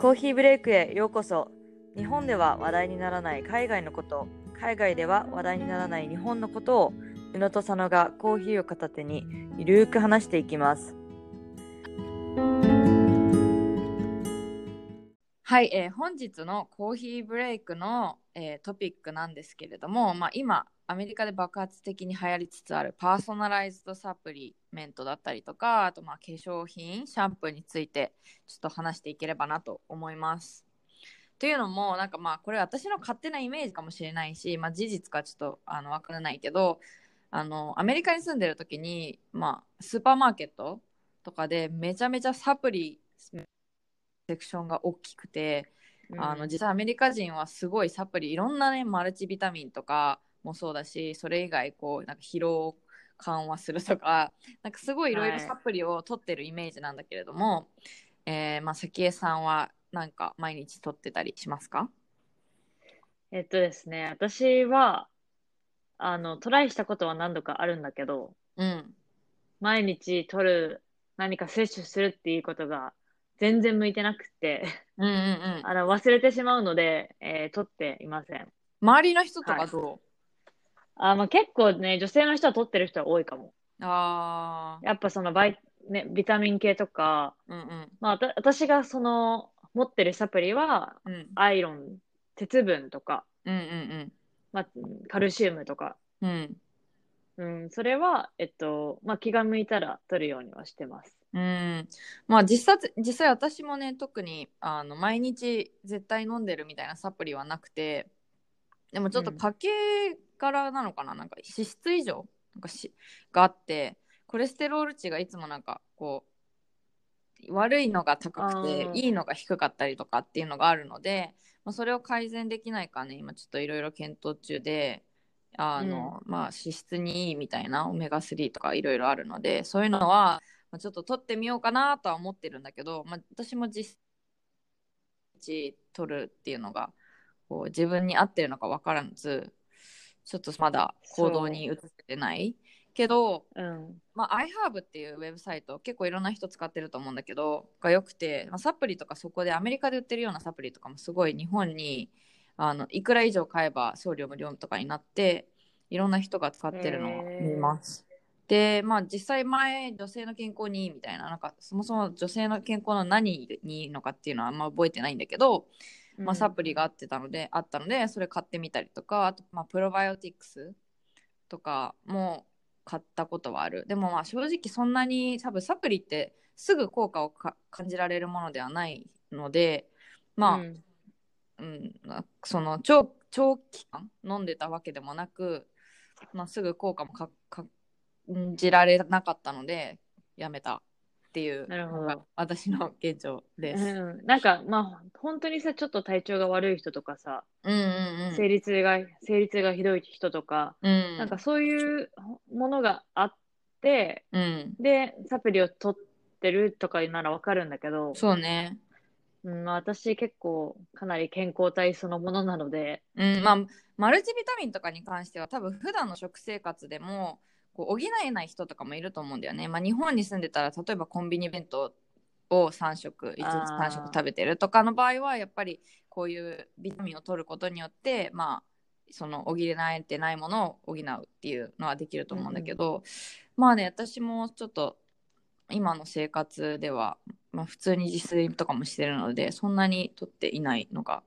コーヒーブレイクへようこそ。日本では話題にならない海外のこと。海外では話題にならない日本のことを宇野と佐野がコーヒーを片手にゆるく話していきます。はい、えー本日のコーヒーブレイクの、えートピックなんですけれども、まあ、今アメリカで爆発的に流行りつつあるパーソナライズドサプリメントだったりとかあとまあ化粧品シャンプーについてちょっと話していければなと思います。というのもなんかまあこれ私の勝手なイメージかもしれないし、まあ、事実かちょっとあの分からないけどあのアメリカに住んでる時に、まあ、スーパーマーケットとかでめちゃめちゃサプリセクションが大きくて、あの実際アメリカ人はすごいサプリいろんなねマルチビタミンとかもそうだしそれ以外こうなんか疲労緩和するとか なんかすごいいろいろはい。サプリを取ってるイメージなんだけれども、えーまあ早紀江さんはなんか毎日取ってたりしますか？えっとですね私はあのトライしたことは何度かあるんだけどうん。毎日取る何か摂取するっていうことが全然向いてなくてうんうんうん。あの忘れてしまうので、えー取っていません。周りの人とはい。かどあ、まあ、結構ね女性の人は取ってる人は多いかも。う、あやっぱそのバイ、ね、ビタミン系とか、ーうんうん。まあ、私がその持ってるサプリはうん。アイロン鉄分とか、うんうんまあ、カルシウムとか、うん。うん、それは、えっとまあ、気が向いたら取るようにはしてます。うん、まあ実際実際私もね特にあの毎日絶対飲んでるみたいなサプリはなくてでもちょっとうん。家系からなのかな、なんか脂質異常なんかしがあってコレステロール値がいつもなんかこう悪いのが高くていいのが低かったりとかっていうのがあるので、まあ、それを改善できないかね。今ちょっといろいろ検討中であの、まあ脂質にいいみたいなオメガ3とかいろいろあるのでそういうのはまあちょっと取ってみようかなとは思ってるんだけど、まあ、私も実際取るっていうのがこう自分に合ってるのか分からずちょっとまだ行動に移せてないけど、うん。まあ、iHerb っていうウェブサイト結構いろんな人使ってると思うんだけどがよくて、まあ、サプリとかそこでアメリカで売ってるようなサプリとかもすごい日本にあのいくら以上買えば送料無料とかになっていろんな人が使ってるのを見ます。でまあ実際前女性の健康にいいみたいななんかそもそも女性の健康の何にいいのかっていうのはあんま覚えてないんだけど、まあ、サプリがあってたのであったのでそれ買ってみたりとかあと、まあ、プロバイオティクスとかも買ったことはある。でもまあ正直そんなに多分サプリってすぐ効果をか感じられるものではないのでまあ、うん。うん、その長長期間飲んでたわけでもなく、まあ、すぐ効果もか感じられなかったのでやめたっていうなるほど。のが私の現状です。うん、なんかまあ本当にさちょっと体調が悪い人とかさ、うんうんうん。生理痛が生理痛がひどい人とか、うん。なんかそういうものがあってうん、でサプリを取ってるとかならわかるんだけど、そうね。うんまあ、私結構かなり健康体そのものなので、うん、まあマルチビタミンとかに関しては多分普段の食生活でもこう補えない人とかもいると思うんだよね。まあ、日本に住んでたら例えばコンビニ弁当を3食1日あー3食食べてるとかの場合はやっぱりこういうビタミンを取ることによってまあその補えてないものを補うっていうのはできると思うんだけど、まあね私もちょっと今の生活では、まあ、普通に自炊とかもしてるのでそんなに取っていないのが、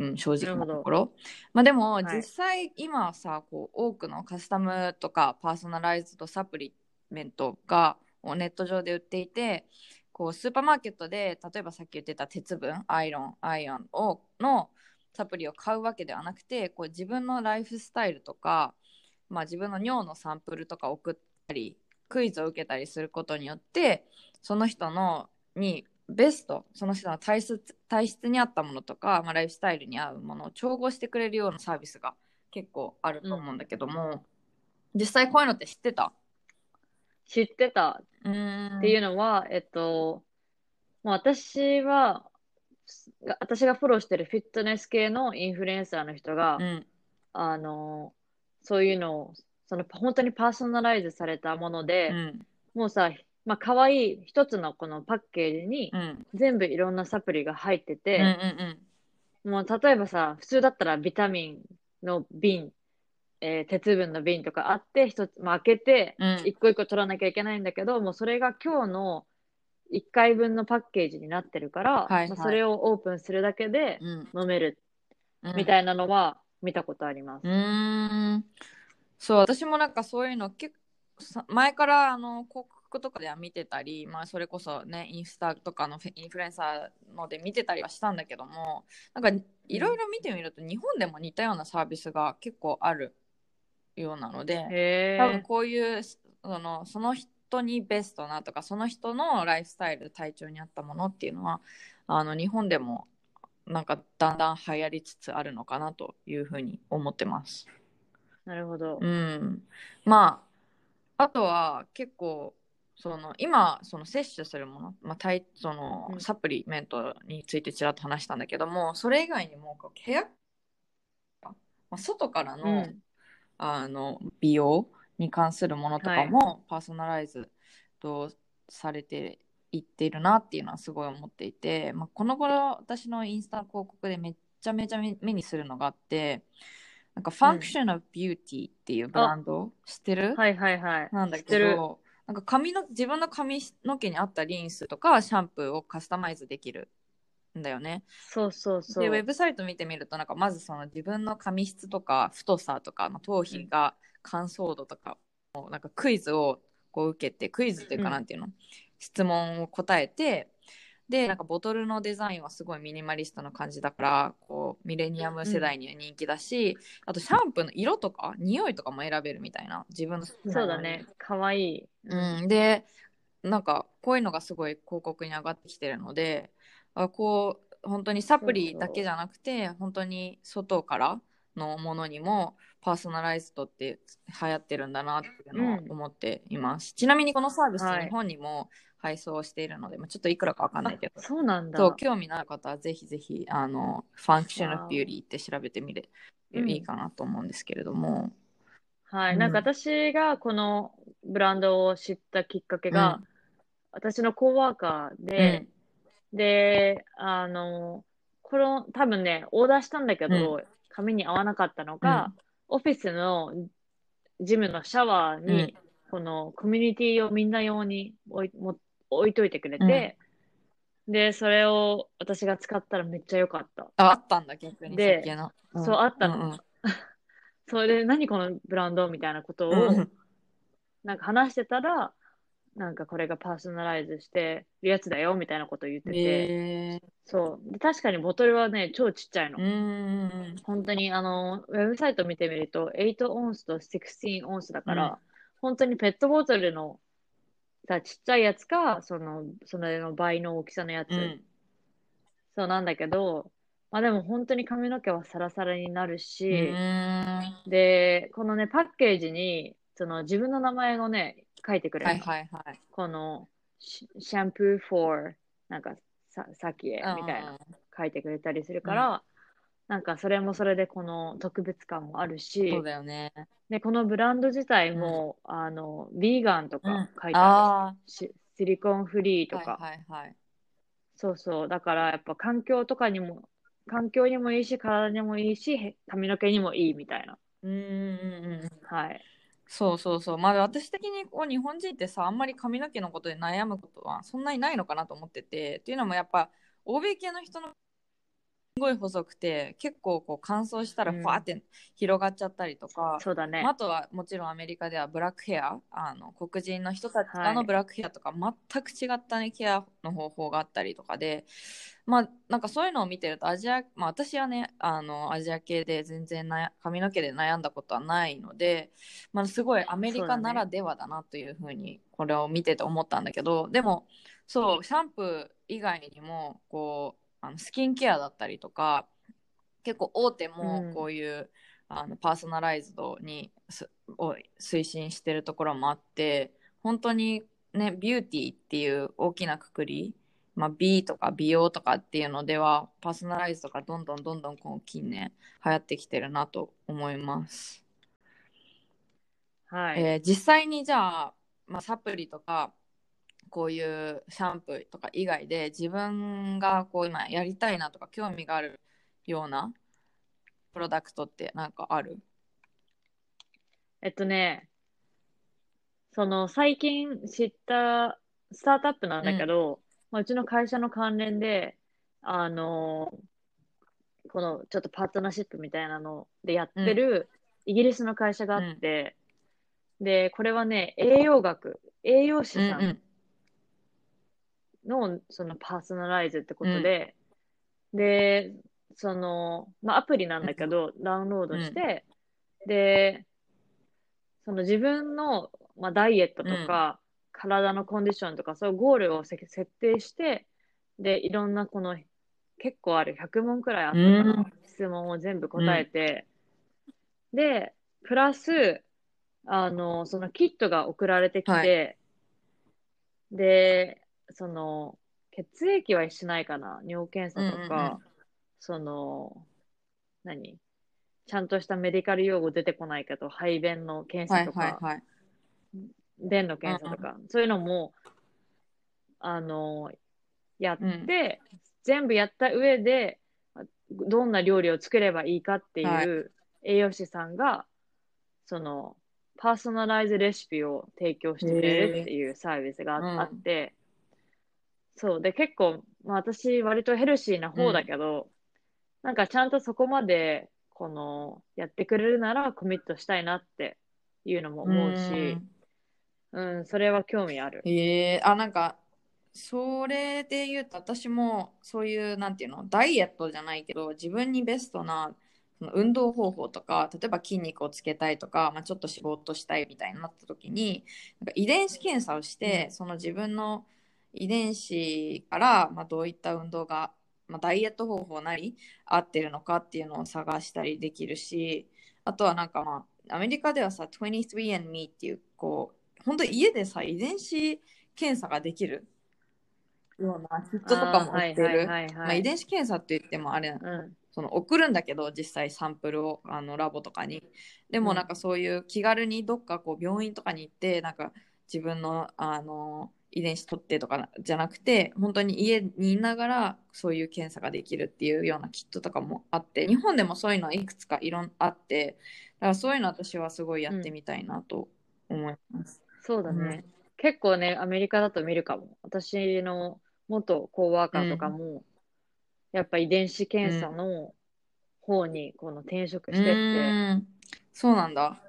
うん、正直なところ。まあ、でもい実際今はさこう多くのカスタムとかパーソナライズドサプリメントがネット上で売っていてこうスーパーマーケットで例えばさっき言ってた鉄分アイロンアイアンをのサプリを買うわけではなくてこう自分のライフスタイルとか、まあ、自分の尿のサンプルとか送ったりクイズを受けたりすることによってその人のにベストその人の体質体質に合ったものとか、まあ、ライフスタイルに合うものを調合してくれるようなサービスが結構あると思うんだけども、実際こういうのって知ってた？知ってた。っていうのは、えっと、まあ、私は、私がフォローしてるフィットネス系のインフルエンサーの人が、うん。あの、そういうのを、その本当にパーソナライズされたもので、うん。もうさ、まあ、可愛い一つのこのパッケージにうん。全部いろんなサプリが入ってうんうて、ん。もう例えばさ、普通だったらビタミンの瓶、えー鉄分の瓶とかあって、一つ、まあ、開けて、一個一個取らなきゃいけないんだけど、もうそれが今日の1回分のパッケージになってるから、はいはい。まあそれをオープンするだけでうん。飲めるうん。みたいなのは見たことあります。うーん。そう私もなんかそういうの結構さ前からあの広告とかでは見てたり、まあ、それこそねインスタとかのインフルエンサーので見てたりはしたんだけどもなんかいろいろ見てみると日本でも似たようなサービスが結構あるようなのでへ多分え。こういうそのその人にベストなとかその人のライフスタイル体調に合ったものっていうのはあの日本でもなんかだんだん流行りつつあるのかなというふうに思ってます。なるほど。うん、まああとは結構その今その摂取するもの、まあ、体そのうん。サプリメントについてちらっと話したんだけどもそれ以外にもこう部屋、まあ、外からの,、うん。あの美容に関するものとかもパーソナライズとされていっているなっていうのはすごい思っていて、まあ、この頃私のインスタの広告でめっちゃめちゃ目目にするのがあってなんかファンクション of Beauty っていうブランド、知ってる、はいはいはい。なんだ知ってる。けどなんか髪の自分の髪の毛に合ったリンスとかシャンプーをカスタマイズできるんだよね。そうそうそう。でウェブサイト見てみるとなんかまずその自分の髪質とか太さとか、まあ、頭皮が乾燥度とかをなんかクイズをこう受けてクイズっていうかうんなんていうの、質問を答えてでなんかボトルのデザインはすごいミニマリストな感じだからこうミレニアム世代には人気だし、あとシャンプーの色とか匂いとかも選べるみたいな自分の好きなそうだね。かわいい。うん、でなんかこういうのがすごい広告に上がってきてるのであこう本当にサプリだけじゃなくて本当に外からのものにもパーソナライズドって流行ってるんだなっていうのをうん。思っています、ちなみにこのサービスはい。日本にも配送しているので、まあ、ちょっといくらかわかんないけど。あそうなんだ。そう興味のある方はぜひぜひあのファンクション・オブ・わおビューティーって調べてみるうん。いいかなと思うんですけれども、はい。うん。なんか私がこのブランドを知ったきっかけが、私のコーワーカーで、で、あの、この、多分ね、オーダーしたんだけど、髪に合わなかったのが、オフィスのジムのシャワーに、このコミュニティをみんな用に置いも置いといてくれて、で、それを私が使ったらめっちゃ良かった。ああったんだ逆にでさっきの、そうあったの。うんうん。それで、何このブランドみたいなことを、うん。なんか話してたら、なんかこれがパーソナライズしてるやつだよみたいなことを言ってて、へそう。で、確かにボトルはね、超ちっちゃいの。ーう。ーん。本当に、あの、ウェブサイト見てみると、8オンスと16オンスだから、うん。本当にペットボトルのさ、ちっちゃいやつか、その、それの倍の大きさのやつ。うん。そうなんだけど、まあでも本当に髪の毛はサラサラになるうし、で、このね、パッケージに、その自分の名前をね、書いてくれ。るの。はいはいはい。この、シシャンプー for、なんか、さ、さきへ、みたいな、書いてくれたりするから、なんかそれもそれでこの特別感もあるしそう、だよねで、このブランド自体も、あの、ビーガンとか書いてある。あしシリコンフリーとか、あはいはいはいそうそう。だからやっぱ環境とかにも、環境にもいいし、体にもいいし、へ髪の毛にもいいみたいな。うんうんうんうんはい。そうそうそうまあ私的にこう日本人ってさあんまり髪の毛のことで悩むことはそんなにないのかなと思っててっていうのもやっぱ欧米系の人のすごい細くて結構こう乾燥したらうんファーって広がっちゃったりとか、そうだねまあ。あとはもちろんアメリカではブラックヘアあの黒人の人たちはいのブラックヘアとか全く違った、ね、ケアの方法があったりとかでまあなんかそういうのを見てるとアジア、まあ、私はねあのアジア系で全然なや髪の毛で悩んだことはないので、まあ、すごいアメリカならではだなというふうにこれを見てて思ったんだけどでもそうシャンプー以外にもこうあのスキンケアだったりとか結構大手もこういう、あのパーソナライズドにすを推進してるところもあって本当にねビューティーっていう大きなくくり、まあ、美とか美容とかっていうのではパーソナライズとかどんどんどんどんこう近年流行ってきてるなと思います。はい。えー実際にじゃあ、まあ、サプリとかこういうシャンプーとか以外で自分がこう今やりたいなとか興味があるようなプロダクトってなんかある？えっとね、その最近知ったスタートアップなんだけど、まあ、うちの会社の関連で、あのこのちょっとパートナーシップみたいなのでやってるイギリスの会社があって、で、これはね、栄養学、栄養士さんのそのパーソナライズってことで、で、その、まあ、アプリなんだけど、ダウンロードして、で、その自分の、まあ、ダイエットとか、体のコンディションとか、そういうゴールをせ設定して、で、いろんなこの、結構ある100問くらいあったかな、うん。質問を全部答えて、で、プラス、あの、そのキットが送られてきて、はで、その、血液はしないかな尿検査とか、うんうんうん。その、何？ちゃんとしたメディカル用語出てこないけど、排便の検はい査とか、はいはい。便の検査とか、そういうのも、あの、やって、全部やった上で、どんな料理を作ればいいかってはい。いう栄養士さんが、その、パーソナライズレシピを提供してくれるっていうサービスがあって、そう。で、結構、まあ私、割とヘルシーな方だけど、なんかちゃんとそこまで、この、やってくれるならコミットしたいなっていうのも思うし、うん、それは興味ある。へえあなんかそれで言うと私もそういうなんていうのダイエットじゃないけど自分にベストなその運動方法とか例えば筋肉をつけたいとか、まあ、ちょっと脂肪としたいみたいになった時になんか遺伝子検査をして、その自分の遺伝子から、まあ、どういった運動が、まあ、ダイエット方法なり合ってるのかっていうのを探したりできるしあとはなんかまあアメリカではさ 23andMe っていうこう本当に家でさ遺伝子検査ができるようなキットとかも売ってる。遺伝子検査って言ってもあれうん。その送るんだけど実際サンプルをあのラボとかにでもうんなんかそういう気軽にどっかこう病院とかに行ってなんか自分のあの遺伝子取ってとかじゃなくて本当に家にいながらそういう検査ができるっていうようなキットとかもあって日本でもそういうのはいくつかいろんあってだからそういうの私はすごいやってみたいなと思います。そうだね。結構ね、アメリカだと見るかも。私の元コーワーカーとかも、やっぱ遺伝子検査の方にこの転職うしてって、そうなんだ。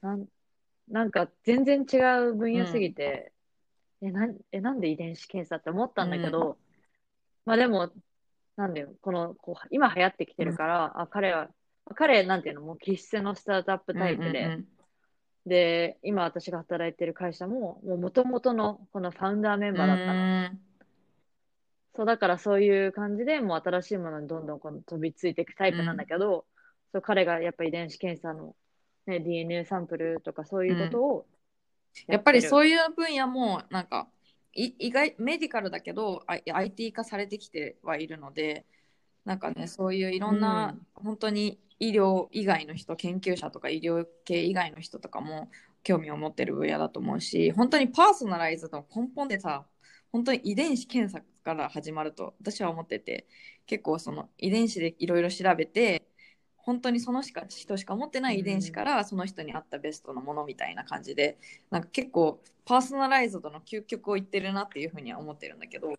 なんなんか全然違う分野すぎて、え、なん、え、なんで遺伝子検査って思ったんだけど、まあでも、なんだよ、この、こう、今流行ってきてるから、あ、彼は、彼、なんていうの、もう気質のスタートアップタイプで、うんうんで、今私が働いてる会社も、もう元々のこのファウンダーメンうんバーだったの。うーん。そう、だからそういう感じでもう新しいものにどんどんこの飛びついていくタイプなんだけど、そう彼がやっぱ遺伝子検査の、ね、DNA サンプルとかそういうことをやっぱりうそういう分野もなんかい意外メディカルだけどあ IT 化されてきてはいるのでなんかねそういういろんな、本当に医療以外の人研究者とか医療系以外の人とかも興味を持ってる分野だと思うし本当にパーソナライズの根本でさ本当に遺伝子検査から始まると私は思ってて結構その遺伝子でいろいろ調べて本当にそのしか人しか持ってない遺伝子からその人に合ったベストのものみたいな感じでなんか結構パーソナライズドの究極を言ってるなっていうふうには思ってるんだけど、うん、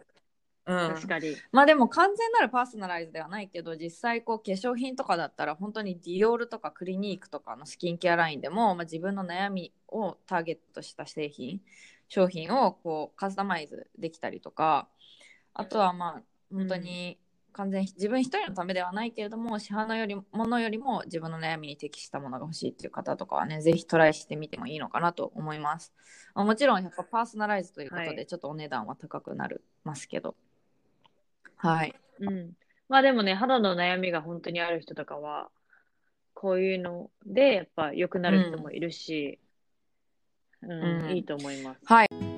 確かに。まあでも完全なるパーソナライズではないけど実際こう化粧品とかだったら本当にディオールとかクリニークとかのスキンケアラインでも、まあ、自分の悩みをターゲットした製品商品をこうカスタマイズできたりとかあとはまあ本当に完全に自分一人のためではないけれども市販のよりものよりも自分の悩みに適したものが欲しいっていう方とかはねぜひトライしてみてもいいのかなと思いますまあもちろんやっぱパーソナライズということはいでちょっとお値段は高くなるますけどはいうん。まあでもね、肌の悩みが本当にある人とかは、こういうのでやっぱ良くなる人もいるし、うん、うんいいと思います。はい。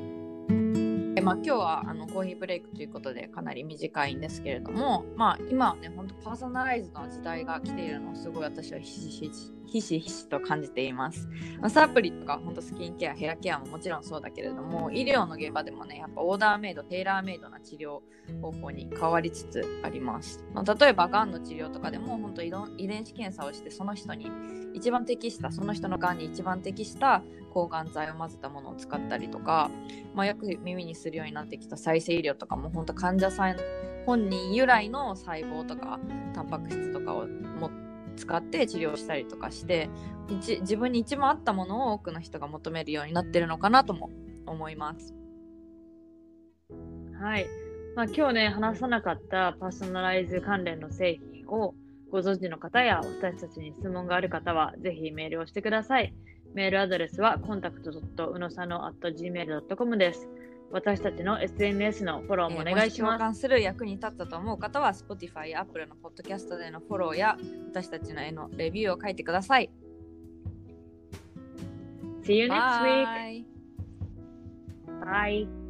でまあ今日はあのコーヒーブレイクということでかなり短いんですけれどもまあ今はね本当パーソナライズの時代が来ているのをすごい私はひしひしひしひしと感じています、まあ、サプリとか本当スキンケアヘアケアももちろんそうだけれども医療の現場でもねやっぱオーダーメイドテーラーメイドな治療方法に変わりつつあります、まあ、例えばがんの治療とかでも本当遺伝子検査をしてその人に一番適したその人のがんに一番適した抗がん剤を混ぜたものを使ったりとか、まあ、よく耳にするようになってきた再生医療とかも本当患者さん本人由来の細胞とかタンパク質とかをも使って治療したりとかして自分に一番合ったものを多くの人が求めるようになってるのかなとも思います。はい。まあ、今日ね、話さなかったパーソナライズ関連の製品をご存知の方や私たちに質問がある方は、ぜひメールをしてください。メールアドレスは contact.unosano.gmail.com です。私たちの SNS のフォローもお願いします。共感する役に立ったと思う方は Spotify や Apple のポッドキャストでのフォローや私たちの絵のレビューを書いてください。See you next week. Bye. Bye.